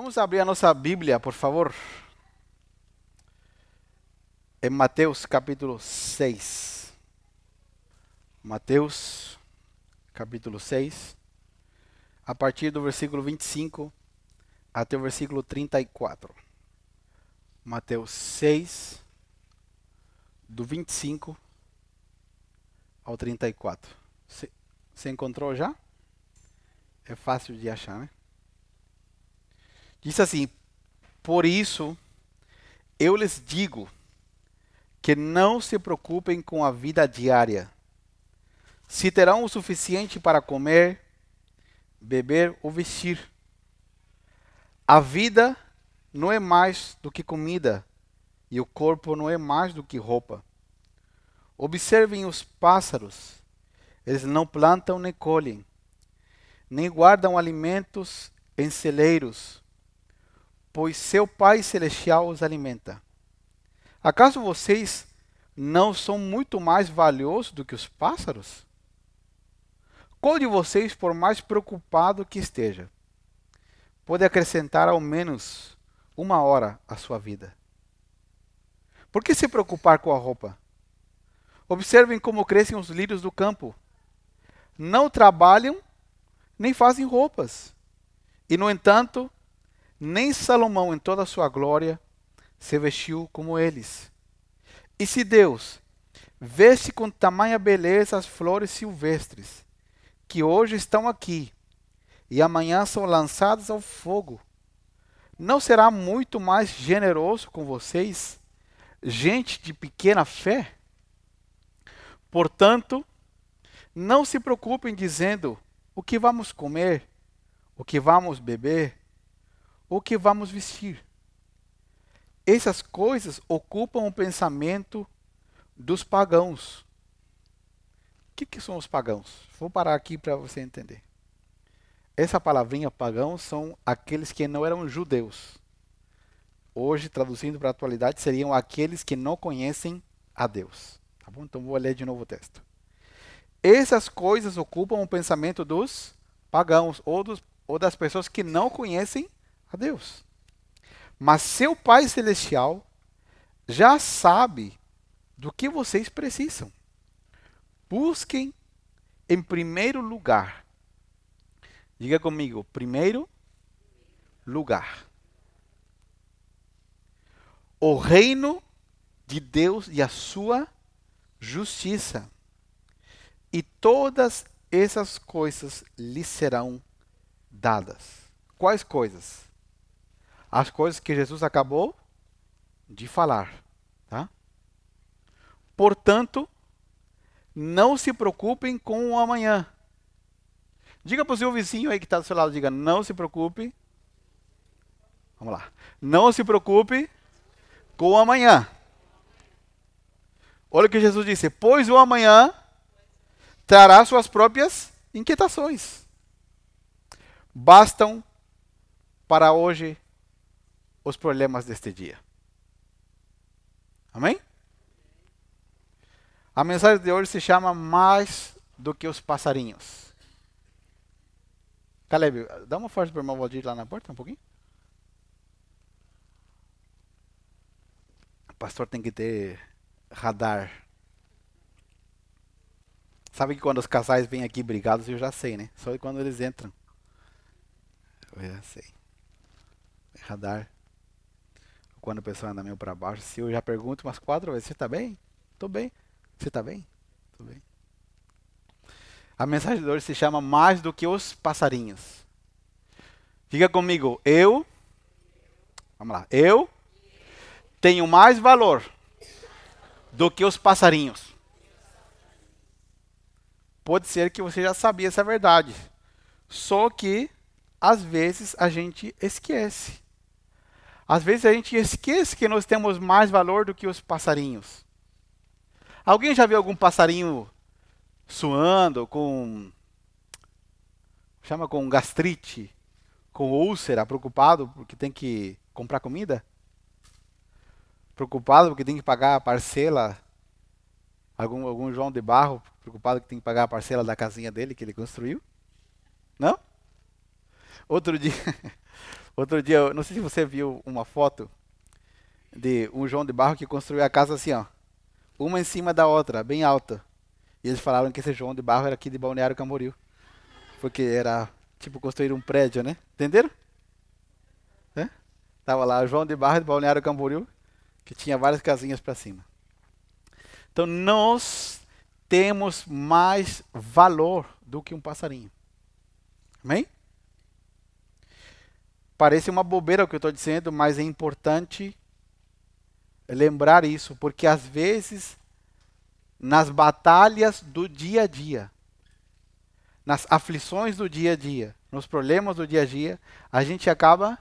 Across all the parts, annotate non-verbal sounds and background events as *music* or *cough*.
Vamos abrir a nossa Bíblia, por favor. Em Mateus capítulo 6. Mateus capítulo 6. A partir do versículo 25 até o versículo 34. Mateus 6, do 25 ao 34. Você encontrou já? É fácil de achar, né? Diz assim: Por isso eu lhes digo que não se preocupem com a vida diária, se terão o suficiente para comer, beber ou vestir. A vida não é mais do que comida, e o corpo não é mais do que roupa. Observem os pássaros, eles não plantam nem colhem, nem guardam alimentos em celeiros pois seu Pai Celestial os alimenta. Acaso vocês não são muito mais valiosos do que os pássaros? Qual de vocês, por mais preocupado que esteja, pode acrescentar ao menos uma hora à sua vida? Por que se preocupar com a roupa? Observem como crescem os lírios do campo. Não trabalham nem fazem roupas. E, no entanto, nem Salomão, em toda a sua glória, se vestiu como eles. E se Deus veste com tamanha beleza as flores silvestres, que hoje estão aqui e amanhã são lançadas ao fogo, não será muito mais generoso com vocês, gente de pequena fé? Portanto, não se preocupem dizendo o que vamos comer, o que vamos beber, o que vamos vestir. Essas coisas ocupam o pensamento dos pagãos. O que, que são os pagãos? Vou parar aqui para você entender. Essa palavrinha pagãos são aqueles que não eram judeus. Hoje, traduzindo para a atualidade, seriam aqueles que não conhecem a Deus. Tá bom? Então vou ler de novo o texto. Essas coisas ocupam o pensamento dos pagãos ou, dos, ou das pessoas que não conhecem a Deus. Mas seu Pai Celestial já sabe do que vocês precisam. Busquem em primeiro lugar. Diga comigo, primeiro lugar. O reino de Deus e a sua justiça. E todas essas coisas lhe serão dadas. Quais coisas? As coisas que Jesus acabou de falar. Tá? Portanto, não se preocupem com o amanhã. Diga para o seu vizinho aí que está do seu lado, diga, não se preocupe. Vamos lá. Não se preocupe com o amanhã. Olha o que Jesus disse: Pois o amanhã trará suas próprias inquietações. Bastam para hoje os problemas deste dia. Amém? A mensagem de hoje se chama Mais do que os passarinhos. Caleb, dá uma força para o irmão Valdir lá na porta um pouquinho. O pastor tem que ter radar. Sabe que quando os casais vêm aqui brigados, eu já sei, né? Só quando eles entram. Eu já sei. Radar quando a pessoa anda meio para baixo, se eu já pergunto umas quatro vezes, você está bem? Estou bem. Você está bem? Estou bem. A mensagem de hoje se chama Mais do que os passarinhos. Fica comigo. Eu, vamos lá, eu tenho mais valor do que os passarinhos. Pode ser que você já sabia essa verdade. Só que, às vezes, a gente esquece. Às vezes a gente esquece que nós temos mais valor do que os passarinhos. Alguém já viu algum passarinho suando com chama com gastrite, com úlcera, preocupado porque tem que comprar comida? Preocupado porque tem que pagar a parcela algum algum João de Barro, preocupado que tem que pagar a parcela da casinha dele que ele construiu? Não? Outro dia *laughs* Outro dia, não sei se você viu uma foto de um João de Barro que construiu a casa assim, ó. Uma em cima da outra, bem alta. E eles falaram que esse João de Barro era aqui de Balneário Camboriú. Porque era, tipo, construir um prédio, né? Entenderam? É? Tava lá, João de Barro de Balneário Camboriú, que tinha várias casinhas para cima. Então, nós temos mais valor do que um passarinho. Amém? Parece uma bobeira o que eu estou dizendo, mas é importante lembrar isso, porque às vezes, nas batalhas do dia a dia, nas aflições do dia a dia, nos problemas do dia a dia, a gente acaba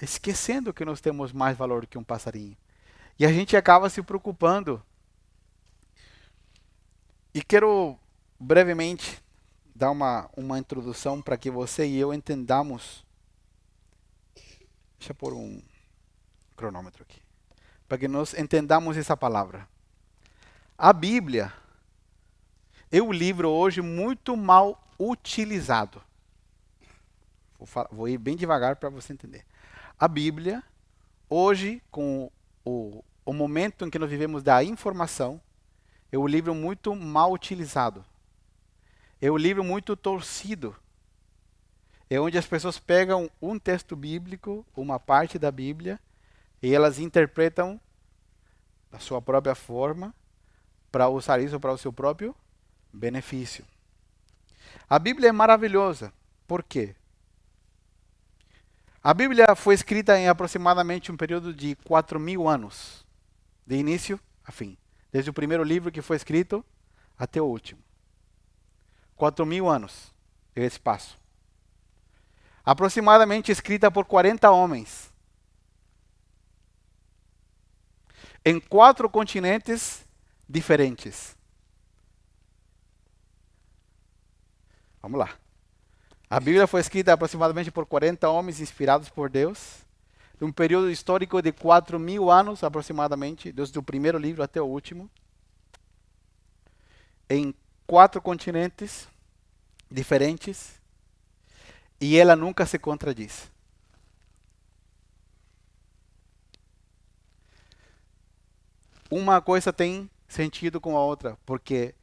esquecendo que nós temos mais valor que um passarinho. E a gente acaba se preocupando. E quero brevemente dar uma, uma introdução para que você e eu entendamos. Deixa eu pôr um cronômetro aqui. Para que nós entendamos essa palavra. A Bíblia é um livro hoje muito mal utilizado. Vou, falar, vou ir bem devagar para você entender. A Bíblia, hoje, com o, o momento em que nós vivemos da informação, é um livro muito mal utilizado. É um livro muito torcido. É onde as pessoas pegam um texto bíblico, uma parte da Bíblia, e elas interpretam da sua própria forma para usar isso para o seu próprio benefício. A Bíblia é maravilhosa. Por quê? A Bíblia foi escrita em aproximadamente um período de 4 mil anos, de início a fim. Desde o primeiro livro que foi escrito até o último. 4 mil anos esse espaço. Aproximadamente escrita por 40 homens. Em quatro continentes diferentes. Vamos lá. A Bíblia foi escrita aproximadamente por 40 homens inspirados por Deus, de um período histórico de 4 mil anos aproximadamente, desde o primeiro livro até o último, em quatro continentes diferentes e ela nunca se contradiz. Uma coisa tem sentido com a outra, porque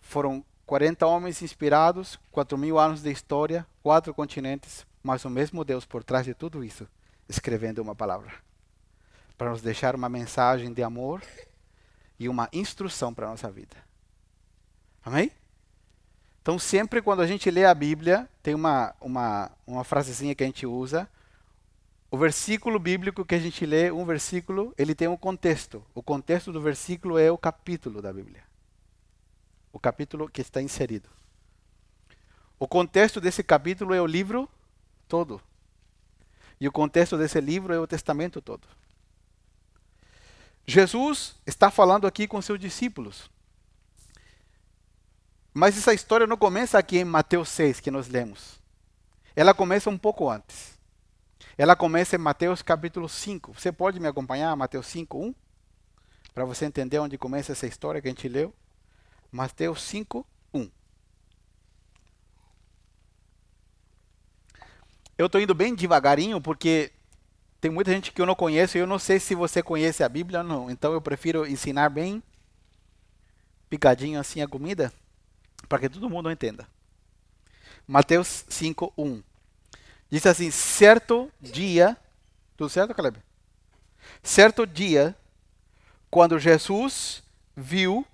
foram 40 homens inspirados, 4 mil anos de história, quatro continentes, mas o mesmo Deus por trás de tudo isso, escrevendo uma palavra. Para nos deixar uma mensagem de amor e uma instrução para a nossa vida. Amém? Então, sempre quando a gente lê a Bíblia, tem uma, uma, uma frasezinha que a gente usa. O versículo bíblico que a gente lê, um versículo, ele tem um contexto. O contexto do versículo é o capítulo da Bíblia. O capítulo que está inserido. O contexto desse capítulo é o livro todo. E o contexto desse livro é o testamento todo. Jesus está falando aqui com seus discípulos. Mas essa história não começa aqui em Mateus 6, que nós lemos. Ela começa um pouco antes. Ela começa em Mateus capítulo 5. Você pode me acompanhar, Mateus 5, 1? Para você entender onde começa essa história que a gente leu. Mateus 5, 1. Eu estou indo bem devagarinho porque tem muita gente que eu não conheço e eu não sei se você conhece a Bíblia ou não. Então eu prefiro ensinar bem picadinho assim a comida para que todo mundo entenda. Mateus 5, 1. Diz assim: certo dia, tudo certo, Caleb? Certo dia, quando Jesus viu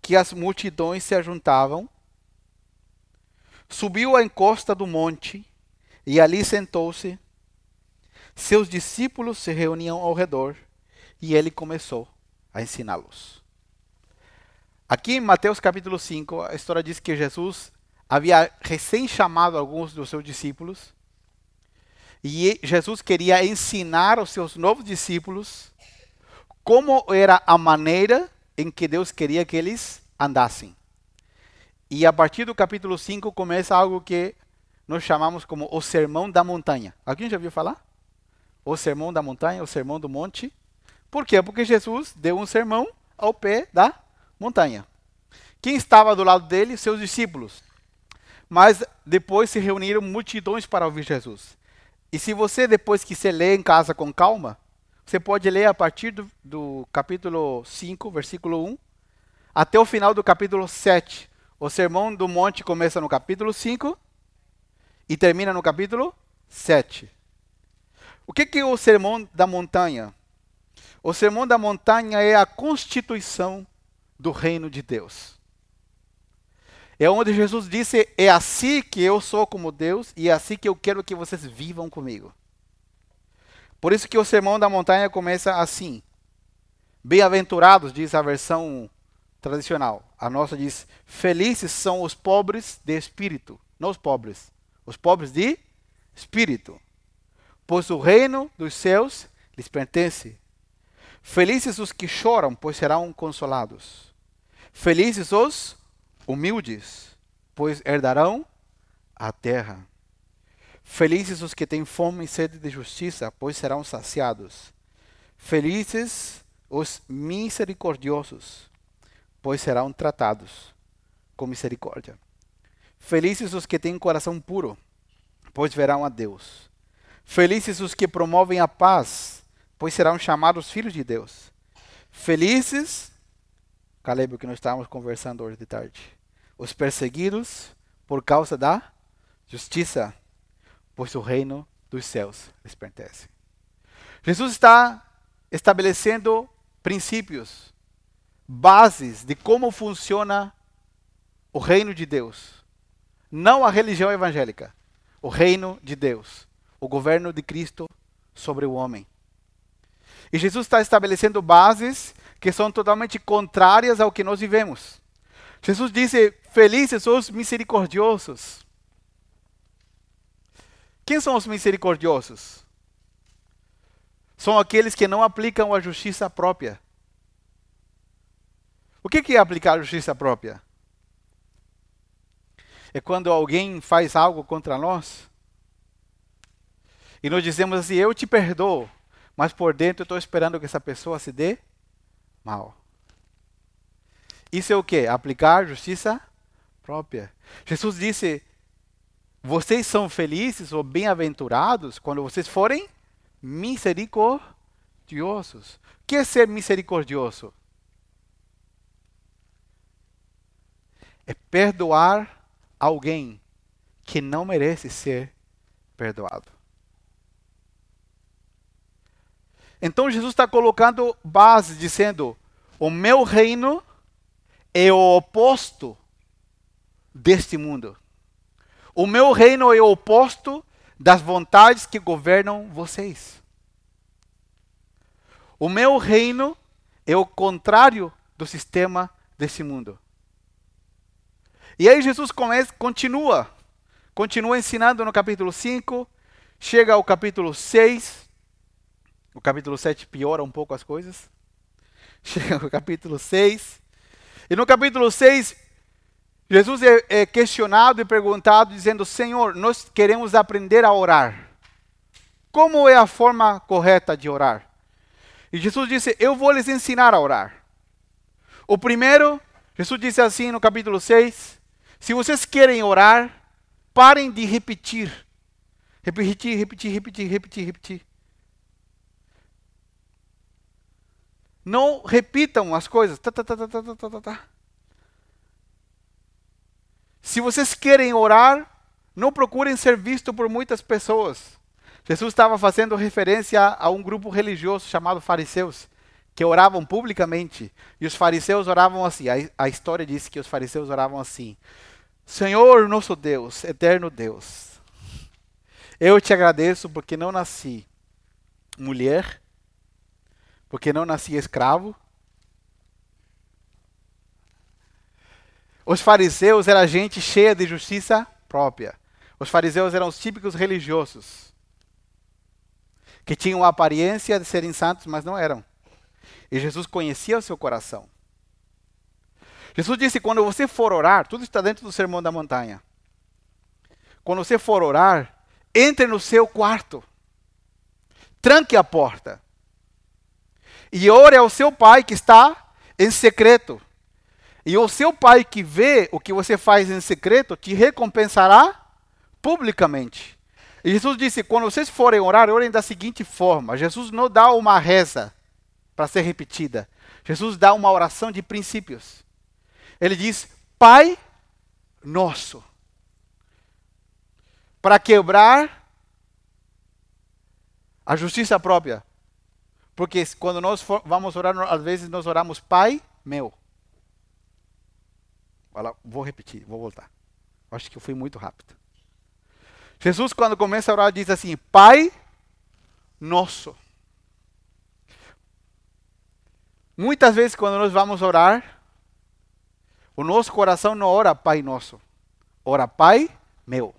que as multidões se ajuntavam, subiu à encosta do monte e ali sentou-se. Seus discípulos se reuniam ao redor e ele começou a ensiná-los. Aqui em Mateus capítulo 5, a história diz que Jesus havia recém chamado alguns dos seus discípulos e Jesus queria ensinar aos seus novos discípulos como era a maneira em que Deus queria que eles andassem. E a partir do capítulo 5 começa algo que nós chamamos como o Sermão da Montanha. Alguém já ouviu falar? O Sermão da Montanha, o Sermão do Monte. Por quê? Porque Jesus deu um sermão ao pé da montanha. Quem estava do lado dele? Seus discípulos. Mas depois se reuniram multidões para ouvir Jesus. E se você, depois que você lê em casa com calma, você pode ler a partir do, do capítulo 5, versículo 1, até o final do capítulo 7. O Sermão do Monte começa no capítulo 5 e termina no capítulo 7. O que, que é o Sermão da Montanha? O Sermão da Montanha é a constituição do reino de Deus. É onde Jesus disse: É assim que eu sou como Deus e é assim que eu quero que vocês vivam comigo. Por isso que o Sermão da Montanha começa assim. Bem-aventurados, diz a versão tradicional. A nossa diz: Felizes são os pobres de espírito. Não os pobres. Os pobres de espírito. Pois o reino dos céus lhes pertence. Felizes os que choram, pois serão consolados. Felizes os humildes, pois herdarão a terra. Felizes os que têm fome e sede de justiça, pois serão saciados. Felizes os misericordiosos, pois serão tratados com misericórdia. Felizes os que têm coração puro, pois verão a Deus. Felizes os que promovem a paz, pois serão chamados filhos de Deus. Felizes, Caleb, o que nós estávamos conversando hoje de tarde, os perseguidos por causa da justiça, pois o reino dos céus lhes pertence. Jesus está estabelecendo princípios bases de como funciona o reino de Deus. Não a religião evangélica, o reino de Deus, o governo de Cristo sobre o homem. E Jesus está estabelecendo bases que são totalmente contrárias ao que nós vivemos. Jesus disse: Felizes os misericordiosos. Quem são os misericordiosos? São aqueles que não aplicam a justiça própria o que é aplicar justiça própria? É quando alguém faz algo contra nós e nós dizemos assim: Eu te perdoo, mas por dentro eu estou esperando que essa pessoa se dê mal. Isso é o que? Aplicar justiça própria. Jesus disse: Vocês são felizes ou bem-aventurados quando vocês forem misericordiosos. O que é ser misericordioso? é perdoar alguém que não merece ser perdoado. Então Jesus está colocando base, dizendo: o meu reino é o oposto deste mundo. O meu reino é o oposto das vontades que governam vocês. O meu reino é o contrário do sistema desse mundo. E aí Jesus começa, continua, continua ensinando no capítulo 5, chega ao capítulo 6, o capítulo 7 piora um pouco as coisas, *laughs* chega ao capítulo 6, e no capítulo 6, Jesus é, é questionado e perguntado, dizendo: Senhor, nós queremos aprender a orar. Como é a forma correta de orar? E Jesus disse: Eu vou lhes ensinar a orar. O primeiro, Jesus disse assim no capítulo 6, se vocês querem orar, parem de repetir. Repetir, repetir, repetir, repetir, repetir. Não repitam as coisas. Tá, tá, tá, tá, tá, tá, tá, tá. Se vocês querem orar, não procurem ser vistos por muitas pessoas. Jesus estava fazendo referência a um grupo religioso chamado fariseus que oravam publicamente. E os fariseus oravam assim. A, a história diz que os fariseus oravam assim: Senhor, nosso Deus, eterno Deus, eu te agradeço porque não nasci mulher, porque não nasci escravo. Os fariseus eram gente cheia de justiça própria. Os fariseus eram os típicos religiosos que tinham a aparência de serem santos, mas não eram. E Jesus conhecia o seu coração. Jesus disse: quando você for orar, tudo está dentro do sermão da montanha. Quando você for orar, entre no seu quarto, tranque a porta e ore ao seu pai que está em secreto. E o seu pai que vê o que você faz em secreto te recompensará publicamente. E Jesus disse: quando vocês forem orar, orem da seguinte forma. Jesus não dá uma reza para ser repetida. Jesus dá uma oração de princípios. Ele diz: Pai nosso. Para quebrar a justiça própria. Porque quando nós for, vamos orar, às vezes nós oramos Pai meu. Olha, vou repetir, vou voltar. Acho que eu fui muito rápido. Jesus, quando começa a orar, diz assim: Pai nosso. Muitas vezes, quando nós vamos orar, o nosso coração não ora Pai nosso, ora Pai meu.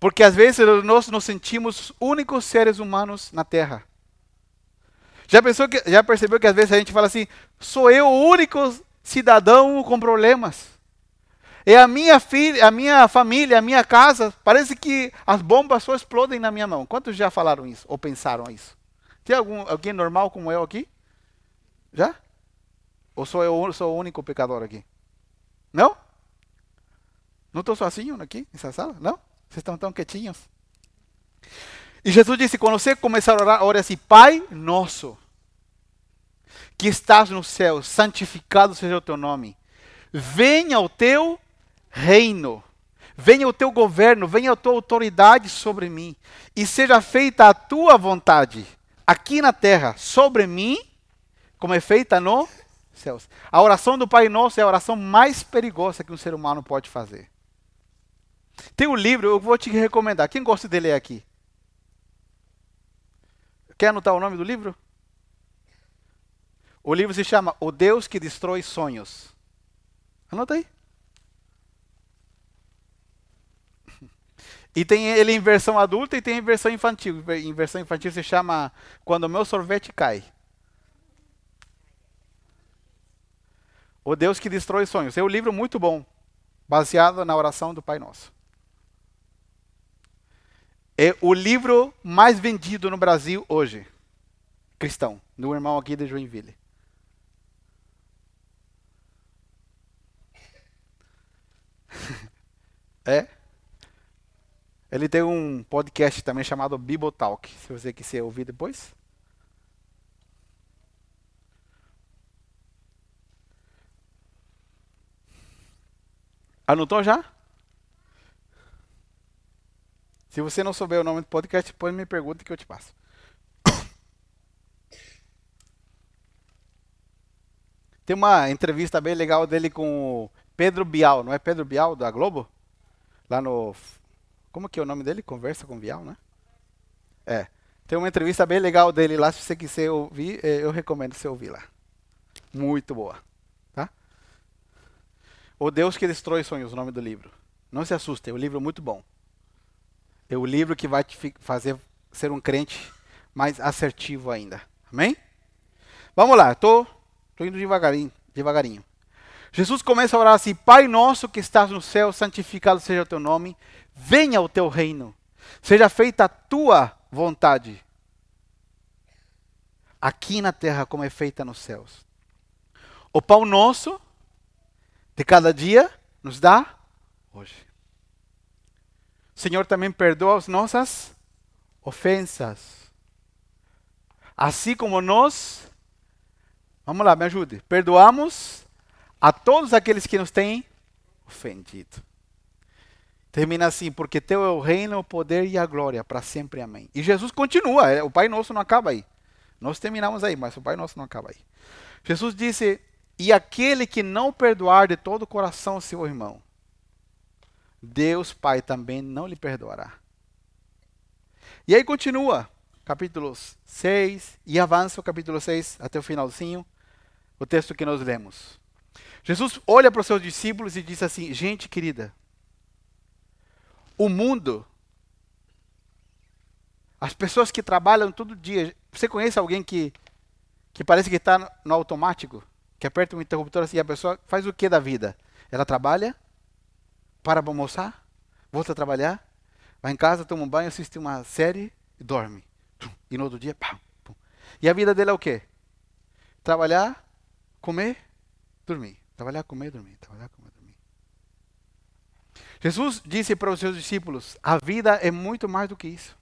Porque às vezes nós nos sentimos únicos seres humanos na Terra. Já, pensou que, já percebeu que às vezes a gente fala assim: sou eu o único cidadão com problemas? É a minha filha, a minha família, a minha casa. Parece que as bombas só explodem na minha mão. Quantos já falaram isso ou pensaram isso? Tem algum, alguém normal como eu aqui? Já? Ou sou eu sou o único pecador aqui? Não? Não estou sozinho aqui nessa sala? Não? Vocês estão tão quietinhos? E Jesus disse: quando você começar a orar, ore assim: Pai nosso, que estás no céu, santificado seja o teu nome. Venha o teu reino. Venha o teu governo, venha a tua autoridade sobre mim, e seja feita a tua vontade, aqui na terra, sobre mim, como é feita no céus. A oração do Pai Nosso é a oração mais perigosa que um ser humano pode fazer. Tem um livro, eu vou te recomendar. Quem gosta de ler aqui? Quer anotar o nome do livro? O livro se chama O Deus que Destrói Sonhos. Anota aí. E tem ele em versão adulta e tem em versão infantil. Em versão infantil se chama Quando o meu sorvete cai. O Deus que destrói sonhos. É um livro muito bom, baseado na oração do Pai Nosso. É o livro mais vendido no Brasil hoje, cristão, do irmão aqui de Joinville. *laughs* é? Ele tem um podcast também chamado Bibotalk. Se você quiser ouvir depois. Anotou já? Se você não souber o nome do podcast, depois me pergunta que eu te passo. *coughs* Tem uma entrevista bem legal dele com o Pedro Bial, não é Pedro Bial da Globo? Lá no como que é o nome dele? Conversa com Vial, né? É. Tem uma entrevista bem legal dele lá, se você quiser ouvir, é, eu recomendo você ouvir lá. Muito boa. Tá? O Deus que destrói sonhos, o nome do livro. Não se assuste, é um livro muito bom. É o livro que vai te fazer ser um crente mais assertivo ainda. Amém? Vamos lá, tô indo devagarinho, devagarinho. Jesus começa a orar assim: Pai nosso que estás no céu, santificado seja o teu nome venha o teu reino, seja feita a tua vontade, aqui na terra como é feita nos céus. O pão nosso de cada dia nos dá hoje. Senhor também perdoa as nossas ofensas. Assim como nós, vamos lá, me ajude, perdoamos a todos aqueles que nos têm ofendido. Termina assim, porque teu é o reino, o poder e a glória para sempre. Amém. E Jesus continua, é, o Pai Nosso não acaba aí. Nós terminamos aí, mas o Pai Nosso não acaba aí. Jesus disse: E aquele que não perdoar de todo o coração seu irmão, Deus Pai também não lhe perdoará. E aí continua, capítulo 6, e avança o capítulo 6 até o finalzinho, o texto que nós lemos. Jesus olha para os seus discípulos e diz assim: Gente querida, o mundo, as pessoas que trabalham todo dia. Você conhece alguém que, que parece que está no automático? Que aperta um interruptor assim e a pessoa faz o que da vida? Ela trabalha, para para almoçar, volta a trabalhar, vai em casa, toma um banho, assiste uma série e dorme. E no outro dia, pá, E a vida dele é o quê? Trabalhar, comer, dormir. Trabalhar, comer, dormir. Trabalhar, comer, dormir. Jesus disse para os seus discípulos: a vida é muito mais do que isso.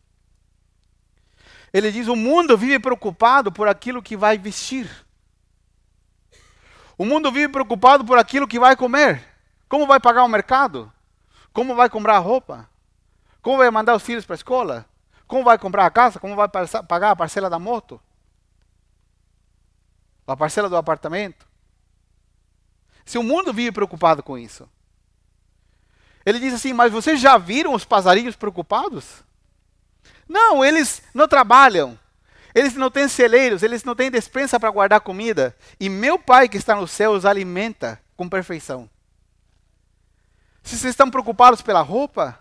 Ele diz: o mundo vive preocupado por aquilo que vai vestir. O mundo vive preocupado por aquilo que vai comer. Como vai pagar o mercado? Como vai comprar roupa? Como vai mandar os filhos para a escola? Como vai comprar a casa? Como vai pagar a parcela da moto? A parcela do apartamento? Se o mundo vive preocupado com isso. Ele diz assim: Mas vocês já viram os passarinhos preocupados? Não, eles não trabalham. Eles não têm celeiros, eles não têm despensa para guardar comida. E meu Pai que está no céu os alimenta com perfeição. Se vocês estão preocupados pela roupa,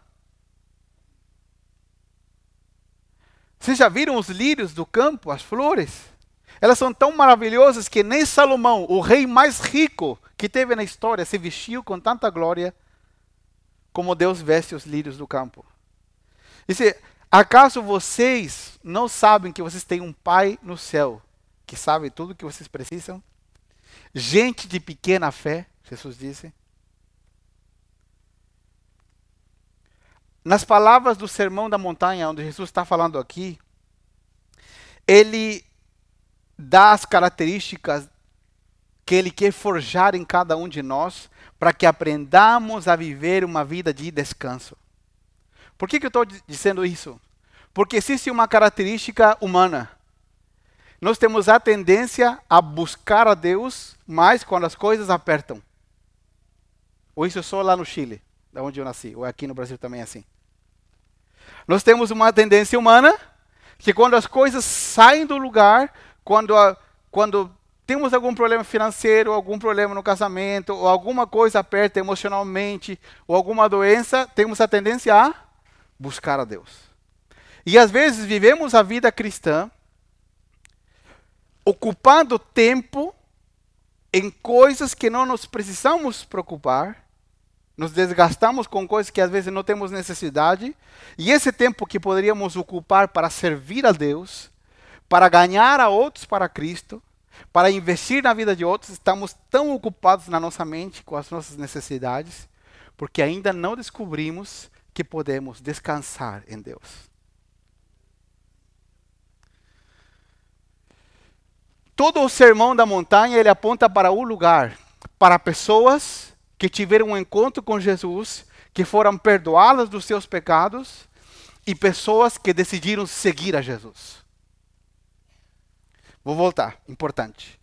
vocês já viram os lírios do campo, as flores? Elas são tão maravilhosas que nem Salomão, o rei mais rico que teve na história, se vestiu com tanta glória como Deus veste os lírios do campo. Disse, Acaso vocês não sabem que vocês têm um Pai no céu que sabe tudo o que vocês precisam? Gente de pequena fé, Jesus disse. Nas palavras do Sermão da Montanha, onde Jesus está falando aqui, ele dá as características que ele quer forjar em cada um de nós para que aprendamos a viver uma vida de descanso. Por que, que eu estou dizendo isso? Porque existe uma característica humana. Nós temos a tendência a buscar a Deus mais quando as coisas apertam. Ou isso é só lá no Chile, da onde eu nasci, ou aqui no Brasil também é assim. Nós temos uma tendência humana que quando as coisas saem do lugar, quando, a, quando temos algum problema financeiro, algum problema no casamento, ou alguma coisa aperta emocionalmente, ou alguma doença, temos a tendência a buscar a Deus. E às vezes vivemos a vida cristã ocupando tempo em coisas que não nos precisamos preocupar, nos desgastamos com coisas que às vezes não temos necessidade, e esse tempo que poderíamos ocupar para servir a Deus, para ganhar a outros para Cristo, para investir na vida de outros, estamos tão ocupados na nossa mente com as nossas necessidades, porque ainda não descobrimos que podemos descansar em Deus. Todo o sermão da montanha ele aponta para um lugar, para pessoas que tiveram um encontro com Jesus, que foram perdoadas dos seus pecados e pessoas que decidiram seguir a Jesus. Vou voltar, importante.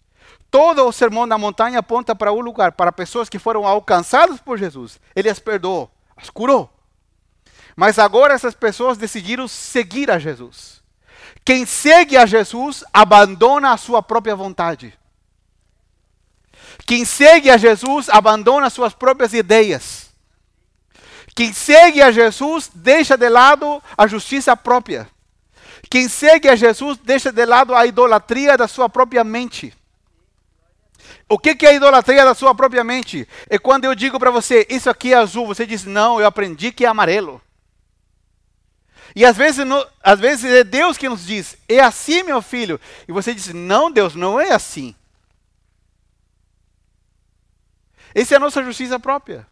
Todo o sermão da montanha aponta para um lugar, para pessoas que foram alcançadas por Jesus. Ele as perdoou, as curou. Mas agora essas pessoas decidiram seguir a Jesus. Quem segue a Jesus abandona a sua própria vontade. Quem segue a Jesus abandona suas próprias ideias. Quem segue a Jesus deixa de lado a justiça própria. Quem segue a Jesus deixa de lado a idolatria da sua própria mente. O que, é a idolatria da sua própria mente? É quando eu digo para você, isso aqui é azul, você diz, não, eu aprendi que é amarelo. E às vezes, às vezes é Deus que nos diz, é assim, meu filho. E você diz, não, Deus, não é assim. Essa é a nossa justiça própria.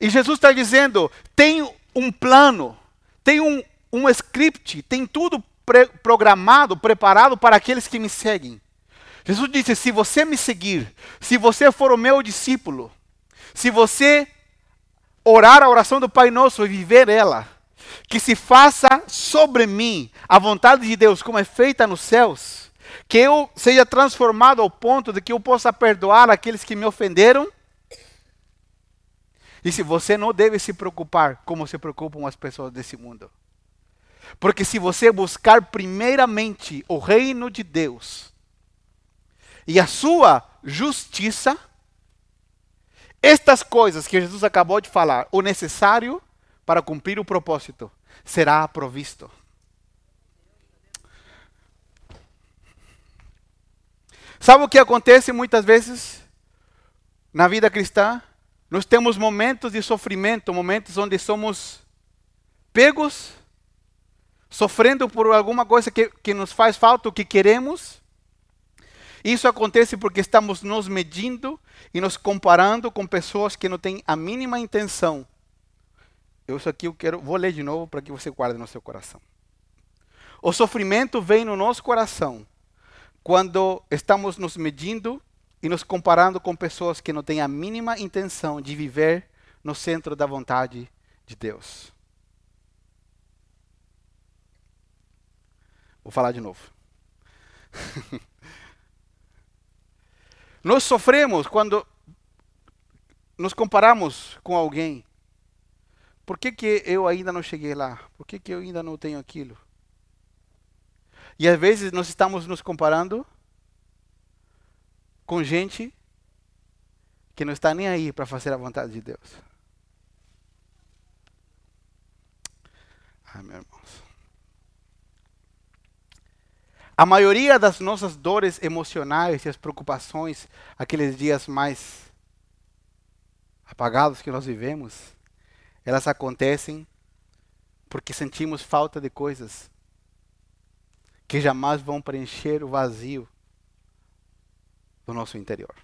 E Jesus está dizendo: tem um plano, tem um, um script, tem tudo pre programado, preparado para aqueles que me seguem. Jesus disse: se você me seguir, se você for o meu discípulo, se você orar a oração do Pai Nosso e viver ela, que se faça sobre mim a vontade de Deus como é feita nos céus, que eu seja transformado ao ponto de que eu possa perdoar aqueles que me ofenderam. E se você não deve se preocupar como se preocupam as pessoas desse mundo. Porque se você buscar primeiramente o reino de Deus e a sua justiça, estas coisas que Jesus acabou de falar, o necessário para cumprir o propósito, será provisto. Sabe o que acontece muitas vezes na vida cristã? Nós temos momentos de sofrimento, momentos onde somos pegos, sofrendo por alguma coisa que, que nos faz falta, o que queremos. Isso acontece porque estamos nos medindo e nos comparando com pessoas que não têm a mínima intenção Eu isso aqui eu quero, vou ler de novo para que você guarde no seu coração. O sofrimento vem no nosso coração quando estamos nos medindo e nos comparando com pessoas que não têm a mínima intenção de viver no centro da vontade de Deus. Vou falar de novo. *laughs* Nós sofremos quando nos comparamos com alguém. Por que, que eu ainda não cheguei lá? Por que, que eu ainda não tenho aquilo? E às vezes nós estamos nos comparando com gente que não está nem aí para fazer a vontade de Deus. Ai, meus irmãos. A maioria das nossas dores emocionais e as preocupações, aqueles dias mais apagados que nós vivemos, elas acontecem porque sentimos falta de coisas que jamais vão preencher o vazio do nosso interior.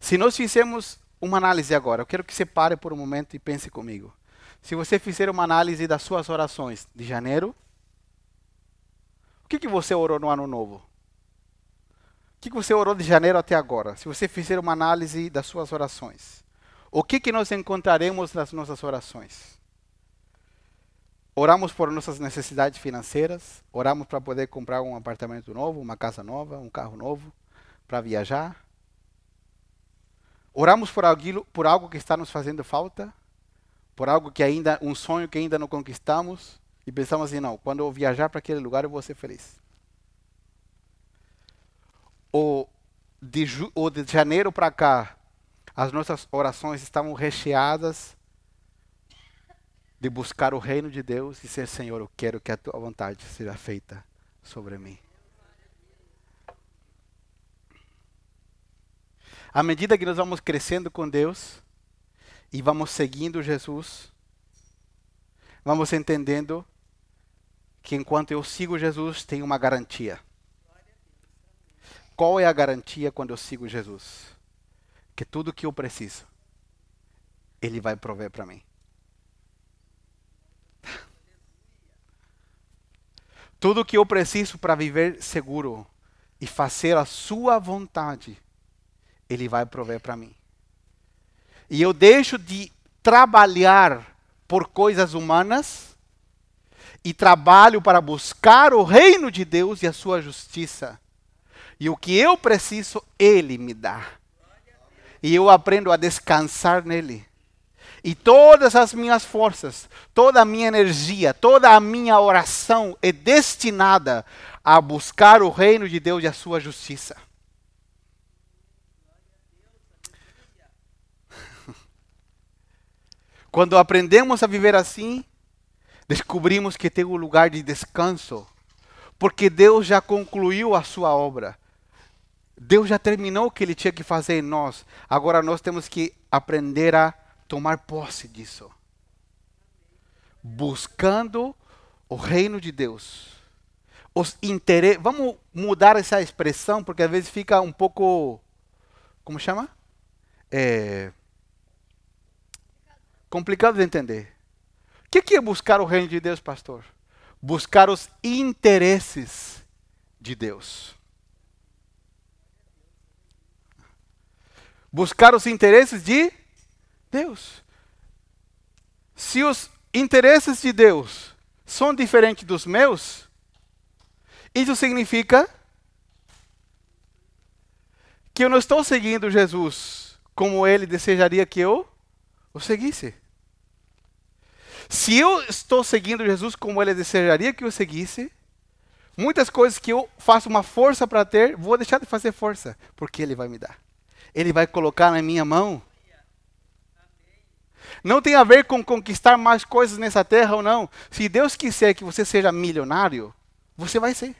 Se nós fizermos uma análise agora, eu quero que você pare por um momento e pense comigo. Se você fizer uma análise das suas orações de janeiro, o que, que você orou no ano novo? O que, que você orou de janeiro até agora? Se você fizer uma análise das suas orações, o que, que nós encontraremos nas nossas orações? Oramos por nossas necessidades financeiras, oramos para poder comprar um apartamento novo, uma casa nova, um carro novo, para viajar. Oramos por algo, por algo que está nos fazendo falta, por algo que ainda, um sonho que ainda não conquistamos, e pensamos assim, não, quando eu viajar para aquele lugar eu vou ser feliz. Ou de, ou de janeiro para cá, as nossas orações estavam recheadas de buscar o reino de Deus e ser Senhor, eu quero que a tua vontade seja feita sobre mim. À medida que nós vamos crescendo com Deus e vamos seguindo Jesus, vamos entendendo que enquanto eu sigo Jesus, tem uma garantia. Qual é a garantia quando eu sigo Jesus? Que tudo que eu preciso, Ele vai prover para mim. Tudo que eu preciso para viver seguro e fazer a sua vontade, Ele vai prover para mim. E eu deixo de trabalhar por coisas humanas e trabalho para buscar o reino de Deus e a sua justiça. E o que eu preciso, Ele me dá. E eu aprendo a descansar nele. E todas as minhas forças, toda a minha energia, toda a minha oração é destinada a buscar o reino de Deus e a sua justiça. *laughs* Quando aprendemos a viver assim, descobrimos que tem um lugar de descanso, porque Deus já concluiu a sua obra. Deus já terminou o que ele tinha que fazer em nós. Agora nós temos que aprender a tomar posse disso. Buscando o reino de Deus. Os interesse, vamos mudar essa expressão porque às vezes fica um pouco como chama? É, complicado de entender. O que é buscar o reino de Deus, pastor? Buscar os interesses de Deus. Buscar os interesses de Deus. Se os interesses de Deus são diferentes dos meus, isso significa que eu não estou seguindo Jesus como ele desejaria que eu o seguisse. Se eu estou seguindo Jesus como ele desejaria que eu seguisse, muitas coisas que eu faço uma força para ter, vou deixar de fazer força, porque ele vai me dar. Ele vai colocar na minha mão não tem a ver com conquistar mais coisas nessa terra ou não. Se Deus quiser que você seja milionário, você vai ser.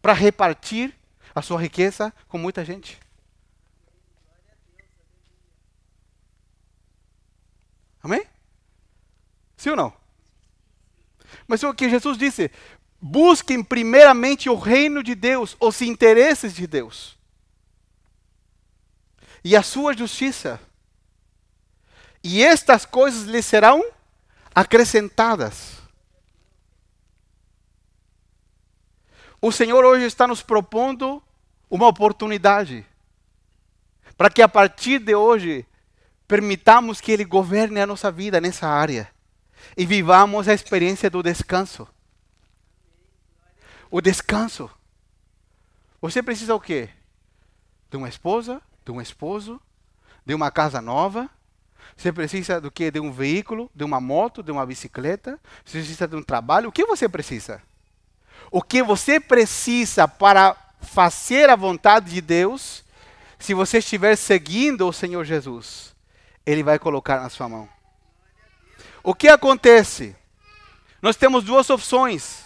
Para repartir a sua riqueza com muita gente. Amém? Sim ou não? Mas o que Jesus disse: busquem primeiramente o reino de Deus, os interesses de Deus e a sua justiça E estas coisas lhe serão acrescentadas. O Senhor hoje está nos propondo uma oportunidade para que a partir de hoje permitamos que Ele governe a nossa vida nessa área e vivamos a experiência do descanso. O descanso. Você precisa o quê? De uma esposa, de um esposo, de uma casa nova. Você precisa do quê? De um veículo, de uma moto, de uma bicicleta. Você precisa de um trabalho. O que você precisa? O que você precisa para fazer a vontade de Deus, se você estiver seguindo o Senhor Jesus, Ele vai colocar na sua mão. O que acontece? Nós temos duas opções.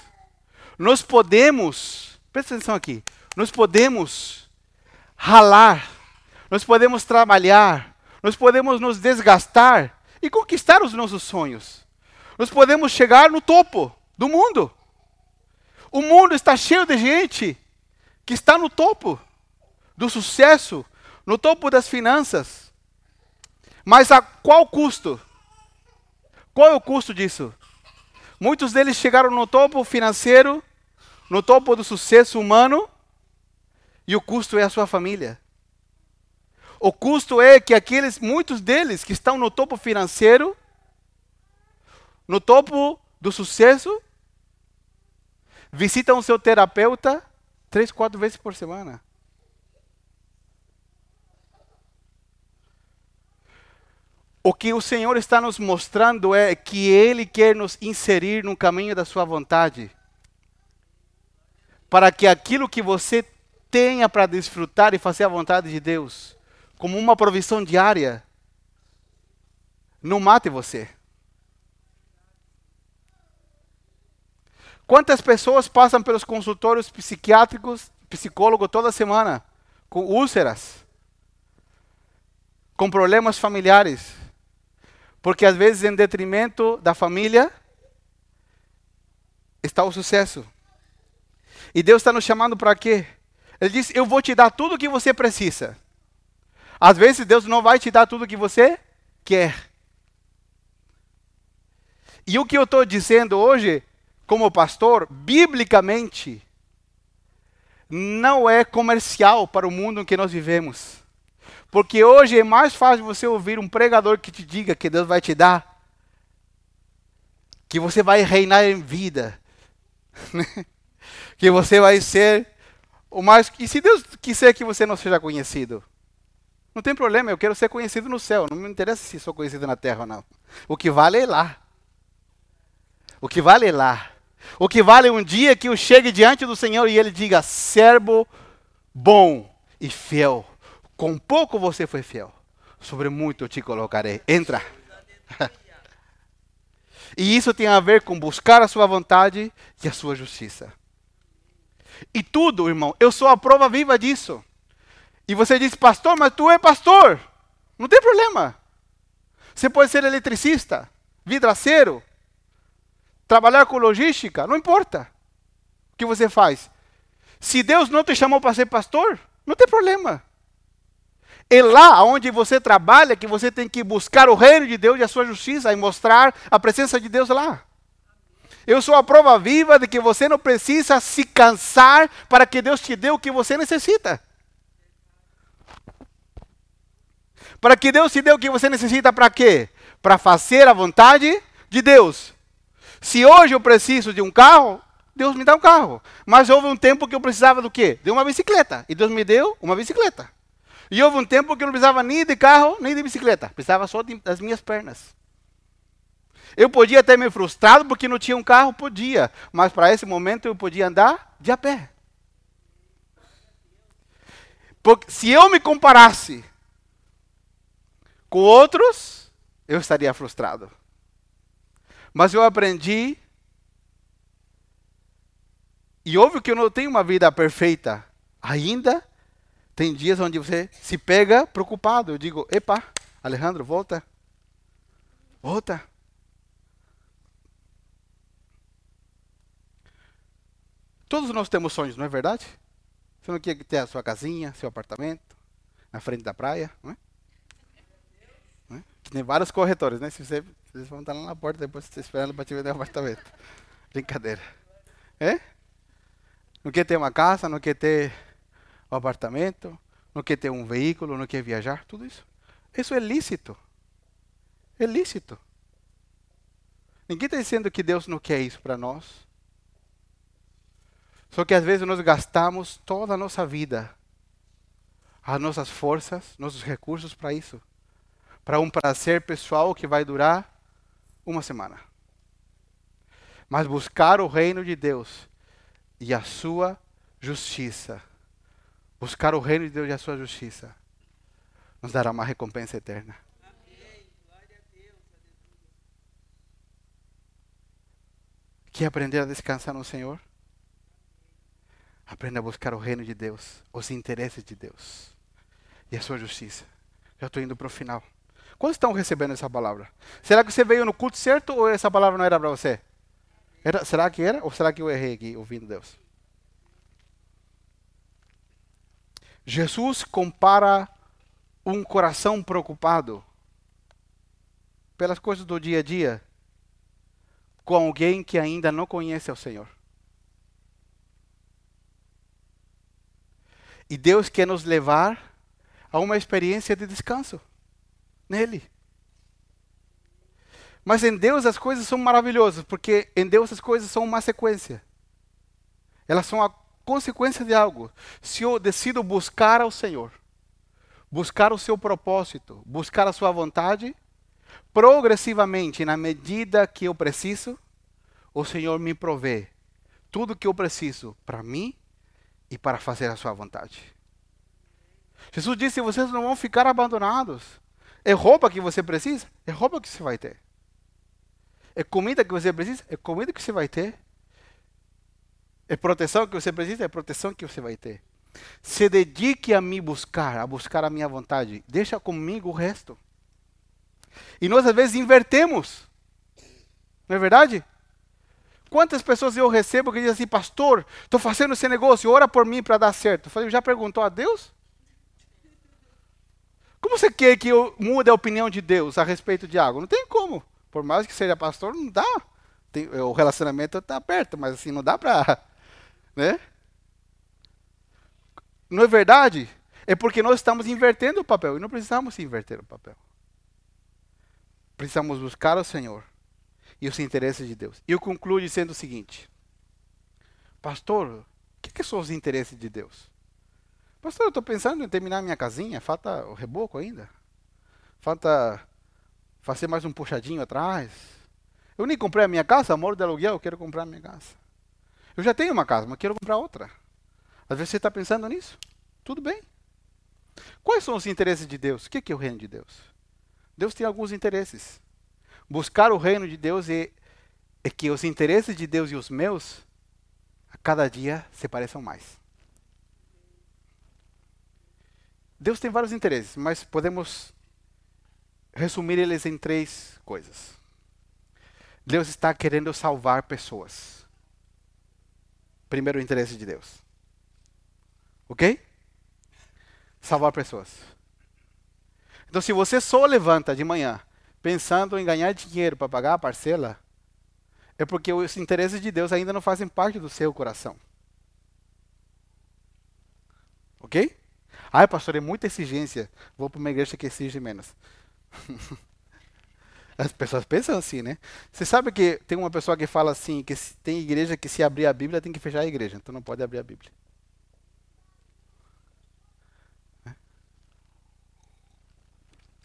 Nós podemos, presta atenção aqui, nós podemos ralar, nós podemos trabalhar, nós podemos nos desgastar e conquistar os nossos sonhos. Nós podemos chegar no topo do mundo. O mundo está cheio de gente que está no topo do sucesso, no topo das finanças. Mas a qual custo? Qual é o custo disso? Muitos deles chegaram no topo financeiro, no topo do sucesso humano, e o custo é a sua família. O custo é que aqueles, muitos deles que estão no topo financeiro, no topo do sucesso, visitam o seu terapeuta três, quatro vezes por semana. O que o Senhor está nos mostrando é que Ele quer nos inserir no caminho da Sua vontade. Para que aquilo que você tenha para desfrutar e fazer a vontade de Deus, como uma provisão diária, não mate você. Quantas pessoas passam pelos consultórios psiquiátricos, psicólogo toda semana, com úlceras, com problemas familiares? Porque às vezes, em detrimento da família, está o sucesso. E Deus está nos chamando para quê? Ele diz: Eu vou te dar tudo o que você precisa. Às vezes, Deus não vai te dar tudo o que você quer. E o que eu estou dizendo hoje como pastor, biblicamente, não é comercial para o mundo em que nós vivemos. Porque hoje é mais fácil você ouvir um pregador que te diga que Deus vai te dar, que você vai reinar em vida, *laughs* que você vai ser o mais. E se Deus quiser que você não seja conhecido? Não tem problema, eu quero ser conhecido no céu. Não me interessa se sou conhecido na terra ou não. O que vale é lá. O que vale é lá. O que vale um dia que eu chegue diante do Senhor e Ele diga: servo bom e fiel. Com pouco você foi fiel, sobre muito eu te colocarei. Entra. *laughs* e isso tem a ver com buscar a sua vontade e a sua justiça. E tudo, irmão, eu sou a prova viva disso. E você diz, pastor, mas tu é pastor. Não tem problema. Você pode ser eletricista, vidraceiro, trabalhar com logística, não importa o que você faz. Se Deus não te chamou para ser pastor, não tem problema. É lá onde você trabalha que você tem que buscar o reino de Deus e a sua justiça e mostrar a presença de Deus lá. Eu sou a prova viva de que você não precisa se cansar para que Deus te dê o que você necessita. Para que Deus te dê o que você necessita para quê? Para fazer a vontade de Deus. Se hoje eu preciso de um carro, Deus me dá um carro. Mas houve um tempo que eu precisava do quê? De uma bicicleta. E Deus me deu uma bicicleta. E houve um tempo que eu não precisava nem de carro, nem de bicicleta. Precisava só de, das minhas pernas. Eu podia ter me frustrado porque não tinha um carro, podia. Mas para esse momento eu podia andar de a pé. Porque se eu me comparasse com outros, eu estaria frustrado. Mas eu aprendi. E óbvio que eu não tenho uma vida perfeita. Ainda tem dias onde você se pega preocupado. Eu digo: epa, Alejandro, volta. Volta. Todos nós temos sonhos, não é verdade? Você não quer ter a sua casinha, seu apartamento, na frente da praia, não é? É? Tem vários corretores, né? Se você, vocês vão estar lá na porta depois você esperando para te vender um apartamento. *laughs* Brincadeira. É? Não quer ter uma casa, não quer ter um apartamento, não quer ter um veículo, não quer viajar, tudo isso. Isso é lícito. É lícito. Ninguém está dizendo que Deus não quer isso para nós. Só que às vezes nós gastamos toda a nossa vida, as nossas forças, nossos recursos para isso. Para um prazer pessoal que vai durar uma semana. Mas buscar o reino de Deus e a sua justiça. Buscar o reino de Deus e a sua justiça nos dará uma recompensa eterna. Quer aprender a descansar no Senhor? Aprenda a buscar o reino de Deus, os interesses de Deus e a sua justiça. Já estou indo para o final. Quantos estão recebendo essa palavra? Será que você veio no culto certo ou essa palavra não era para você? Era, será que era? Ou será que eu errei aqui ouvindo Deus? Jesus compara um coração preocupado pelas coisas do dia a dia com alguém que ainda não conhece o Senhor. E Deus quer nos levar a uma experiência de descanso nele. Mas em Deus as coisas são maravilhosas, porque em Deus as coisas são uma sequência. Elas são a consequência de algo. Se eu decido buscar ao Senhor, buscar o seu propósito, buscar a sua vontade, progressivamente, na medida que eu preciso, o Senhor me provê tudo que eu preciso para mim e para fazer a sua vontade. Jesus disse: vocês não vão ficar abandonados. É roupa que você precisa? É roupa que você vai ter. É comida que você precisa? É comida que você vai ter. É proteção que você precisa? É proteção que você vai ter. Se dedique a me buscar, a buscar a minha vontade. Deixa comigo o resto. E nós às vezes invertemos. Não é verdade? Quantas pessoas eu recebo que dizem assim, pastor, estou fazendo esse negócio, ora por mim para dar certo. Eu falei, já perguntou a Deus? Como você quer que eu mude a opinião de Deus a respeito de algo? Não tem como. Por mais que seja pastor, não dá. Tem, o relacionamento está perto, mas assim, não dá para. *laughs* Né? Não é verdade? É porque nós estamos invertendo o papel e não precisamos inverter o papel. Precisamos buscar o Senhor e os interesses de Deus. E eu concluo dizendo o seguinte: Pastor, o que, que são os interesses de Deus? Pastor, eu estou pensando em terminar minha casinha, falta o reboco ainda. Falta fazer mais um puxadinho atrás. Eu nem comprei a minha casa, amor de aluguel, quero comprar a minha casa. Eu já tenho uma casa, mas quero comprar outra. Às vezes você está pensando nisso. Tudo bem. Quais são os interesses de Deus? O que é o reino de Deus? Deus tem alguns interesses. Buscar o reino de Deus é, é que os interesses de Deus e os meus, a cada dia, se pareçam mais. Deus tem vários interesses, mas podemos resumir eles em três coisas. Deus está querendo salvar pessoas. Primeiro o interesse de Deus. Ok? Salvar pessoas. Então, se você só levanta de manhã pensando em ganhar dinheiro para pagar a parcela, é porque os interesses de Deus ainda não fazem parte do seu coração. Ok? Ai, pastor, é muita exigência. Vou para uma igreja que exige menos. *laughs* As pessoas pensam assim, né? Você sabe que tem uma pessoa que fala assim, que tem igreja que se abrir a Bíblia tem que fechar a igreja, então não pode abrir a Bíblia.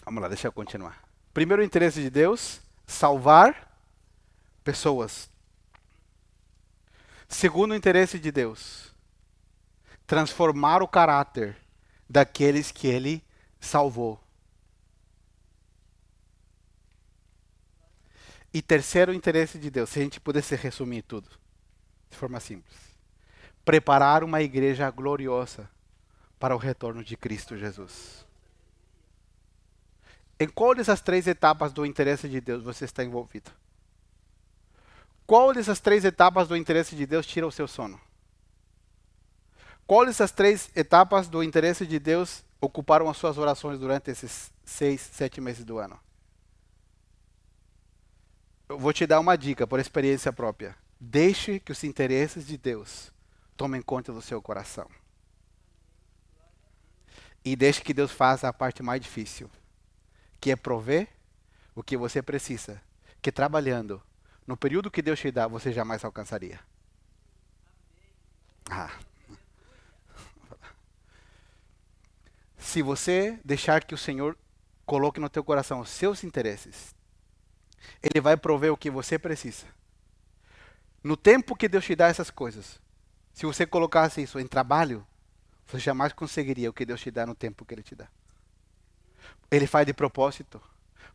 Vamos lá, deixa eu continuar. Primeiro, interesse de Deus: salvar pessoas. Segundo, interesse de Deus: transformar o caráter daqueles que ele salvou. E terceiro, interesse de Deus, se a gente pudesse resumir tudo de forma simples: preparar uma igreja gloriosa para o retorno de Cristo Jesus. Em qual dessas três etapas do interesse de Deus você está envolvido? Qual dessas três etapas do interesse de Deus tira o seu sono? Qual dessas três etapas do interesse de Deus ocuparam as suas orações durante esses seis, sete meses do ano? eu vou te dar uma dica por experiência própria. Deixe que os interesses de Deus tomem conta do seu coração. E deixe que Deus faça a parte mais difícil, que é prover o que você precisa, que trabalhando no período que Deus te dá, você jamais alcançaria. Ah. Se você deixar que o Senhor coloque no teu coração os seus interesses, Ele vai prover o que você precisa. No tempo que Deus te dá essas coisas, se você colocasse isso em trabalho, você jamais conseguiria o que Deus te dá no tempo que Ele te dá. Ele faz de propósito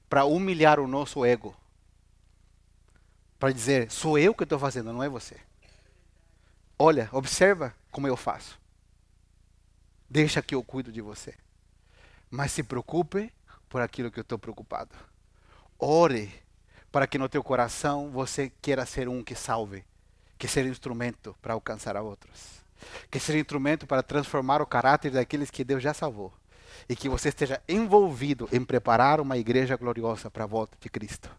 para humilhar o nosso ego. Para dizer, sou eu que estou fazendo, não é você. Olha, observa como eu faço. Deixa que eu cuido de você. Mas se preocupe por aquilo que eu estou preocupado. Ore para que no teu coração você queira ser um que salve, que ser instrumento para alcançar a outros, que ser instrumento para transformar o caráter daqueles que Deus já salvou e que você esteja envolvido em preparar uma igreja gloriosa para a volta de Cristo.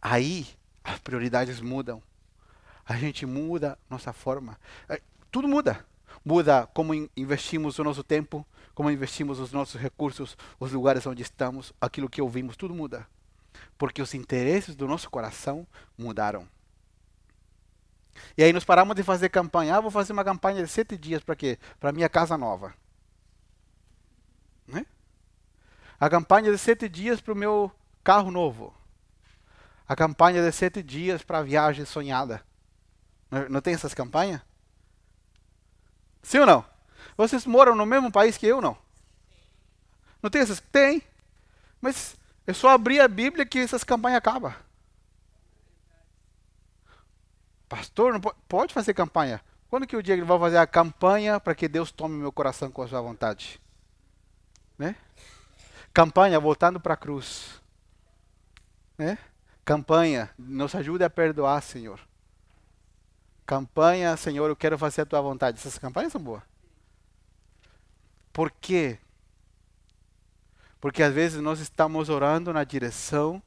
Aí as prioridades mudam. A gente muda nossa forma. Tudo muda. Muda como investimos o nosso tempo, como investimos os nossos recursos, os lugares onde estamos, aquilo que ouvimos, tudo muda. Porque os interesses do nosso coração mudaram. E aí nós paramos de fazer campanha. Ah, vou fazer uma campanha de sete dias para quê? Para minha casa nova. Né? A campanha de sete dias para o meu carro novo. A campanha de sete dias para a viagem sonhada. Não, não tem essas campanhas? Sim ou não? Vocês moram no mesmo país que eu, não? Não tem essas? Tem. Mas é só abrir a Bíblia que essas campanhas acabam. Pastor, não pode, pode fazer campanha. Quando que o dia ele vai fazer a campanha para que Deus tome meu coração com a sua vontade? Né? Campanha voltando para a cruz. Né? Campanha, nos ajude a perdoar, Senhor. Campanha, Senhor, eu quero fazer a tua vontade. Essas campanhas são boas. Por quê? Porque às vezes nós estamos orando na direção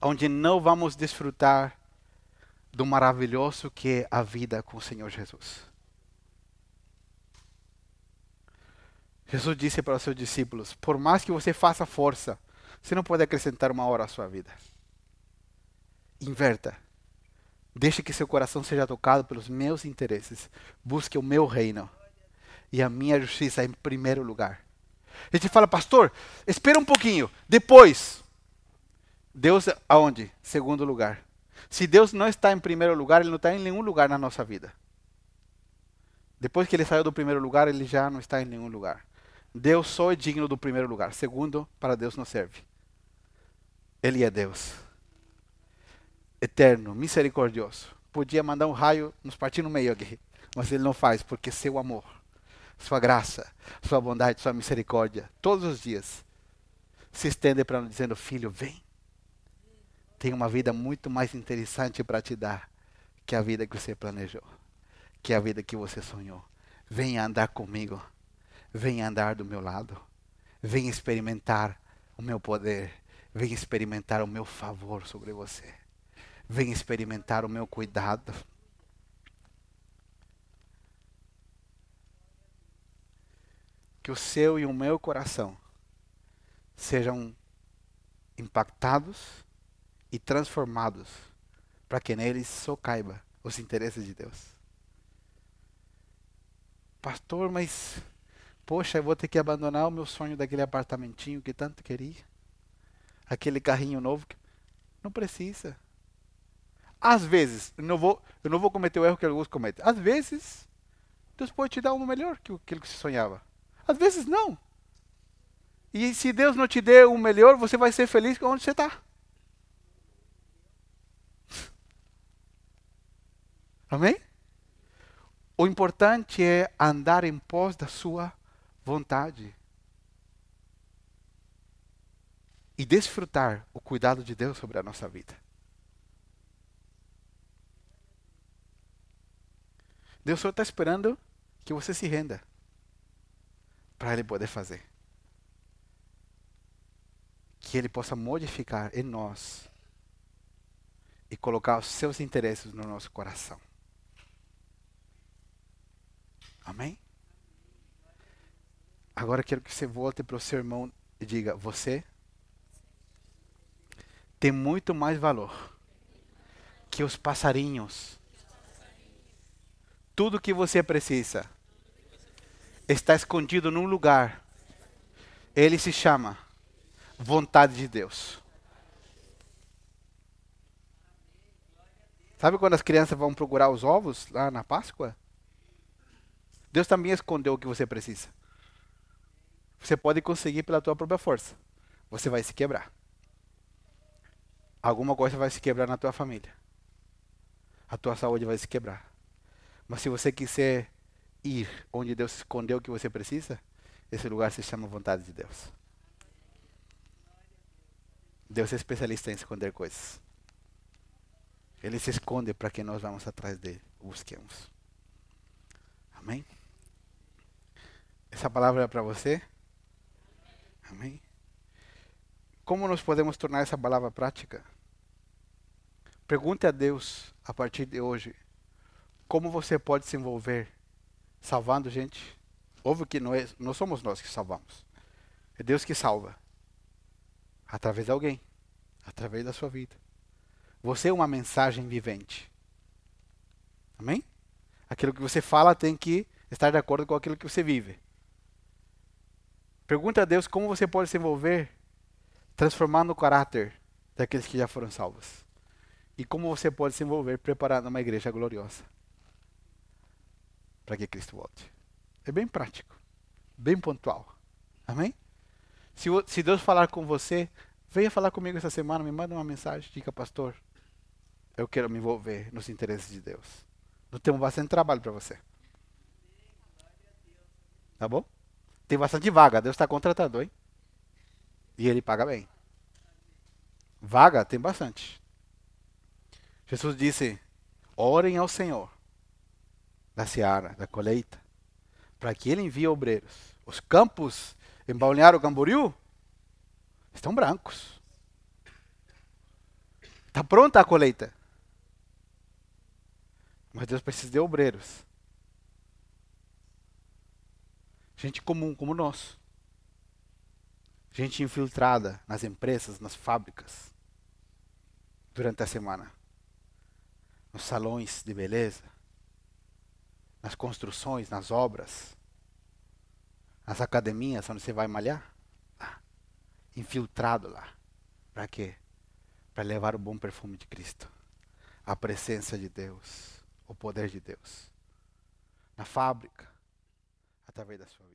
onde não vamos desfrutar do maravilhoso que é a vida com o Senhor Jesus. Jesus disse para os seus discípulos: por mais que você faça força, você não pode acrescentar uma hora à sua vida. Inverta. Deixe que seu coração seja tocado pelos meus interesses. Busque o meu reino e a minha justiça em primeiro lugar. A gente fala, pastor, espera um pouquinho. Depois, Deus aonde? Segundo lugar. Se Deus não está em primeiro lugar, Ele não está em nenhum lugar na nossa vida. Depois que Ele saiu do primeiro lugar, Ele já não está em nenhum lugar. Deus só é digno do primeiro lugar. Segundo, para Deus não serve. Ele é Deus. Eterno, misericordioso. Podia mandar um raio nos partir no meio aqui. Mas Ele não faz, porque seu amor sua graça, sua bondade, sua misericórdia, todos os dias, se estende para nós dizendo: Filho, vem. Tem uma vida muito mais interessante para te dar que a vida que você planejou, que a vida que você sonhou. Venha andar comigo. Venha andar do meu lado. Venha experimentar o meu poder. Venha experimentar o meu favor sobre você. Venha experimentar o meu cuidado. que o seu e o meu coração sejam impactados e transformados para que neles só caiba os interesses de Deus. Pastor, mas poxa, eu vou ter que abandonar o meu sonho daquele apartamentinho que tanto queria, aquele carrinho novo. Que... Não precisa. Às vezes, eu não vou, eu não vou cometer o erro que alguns cometem. Às vezes, Deus pode te dar um melhor que aquilo que você sonhava. Às vezes não. E se Deus não te der o melhor, você vai ser feliz onde você está. *laughs* Amém? O importante é andar em pós da sua vontade. E desfrutar o cuidado de Deus sobre a nossa vida. Deus só está esperando que você se renda para ele poder fazer. que Ele possa modificar em nós e colocar os seus interesses no nosso coração. Amém? Agora quero que você volte para o seu irmão e diga: Você tem muito mais valor que os passarinhos. Tudo que você precisa está escondido num lugar. Ele se chama vontade de Deus. Sabe quando as crianças vão procurar os ovos lá na Páscoa? Deus também escondeu o que você precisa. Você pode conseguir pela tua própria força. Você vai se quebrar. Alguma coisa vai se quebrar na tua família. A tua saúde vai se quebrar. Mas se você quiser ir onde Deus escondeu o que você precisa, esse lugar se chama vontade de Deus. Deus é especialista em esconder coisas. Ele se esconde para que nós vamos atrás dele, busquemos. Amém? Essa palavra é para você? Amém? Como nós podemos tornar essa palavra prática? Pergunte a Deus, a partir de hoje, como você pode se envolver salvando gente. Óbvio que não, é, não somos nós que salvamos. É Deus que salva. Através de alguém. Através da sua vida. Você é uma mensagem vivente. Amém? Aquilo que você fala tem que estar de acordo com aquilo que você vive. Pergunta a Deus como você pode se envolver transformando o caráter daqueles que já foram salvos. E como você pode se envolver preparando uma igreja gloriosa para que Cristo volte. É bem prático, bem pontual. Amém? Se, se Deus falar com você, venha falar comigo essa semana, me manda uma mensagem, diga, pastor, eu quero me envolver nos interesses de Deus. Nós temos bastante trabalho para você. Tá bom? Tem bastante vaga, Deus está contratando, hein? E ele paga bem. Vaga tem bastante. Jesus disse: orem ao Senhor da seara, da colheita, para que ele envie obreiros. Os campos em Balneário Camboriú estão brancos. Está pronta a colheita. Mas Deus precisa de obreiros. Gente comum como nós. Gente infiltrada nas empresas, nas fábricas. Durante a semana. Nos salões de beleza. Nas construções, nas obras. Nas academias onde você vai malhar. Lá. Infiltrado lá. Para quê? Para levar o bom perfume de Cristo. A presença de Deus o poder de Deus na fábrica, através da sua vida.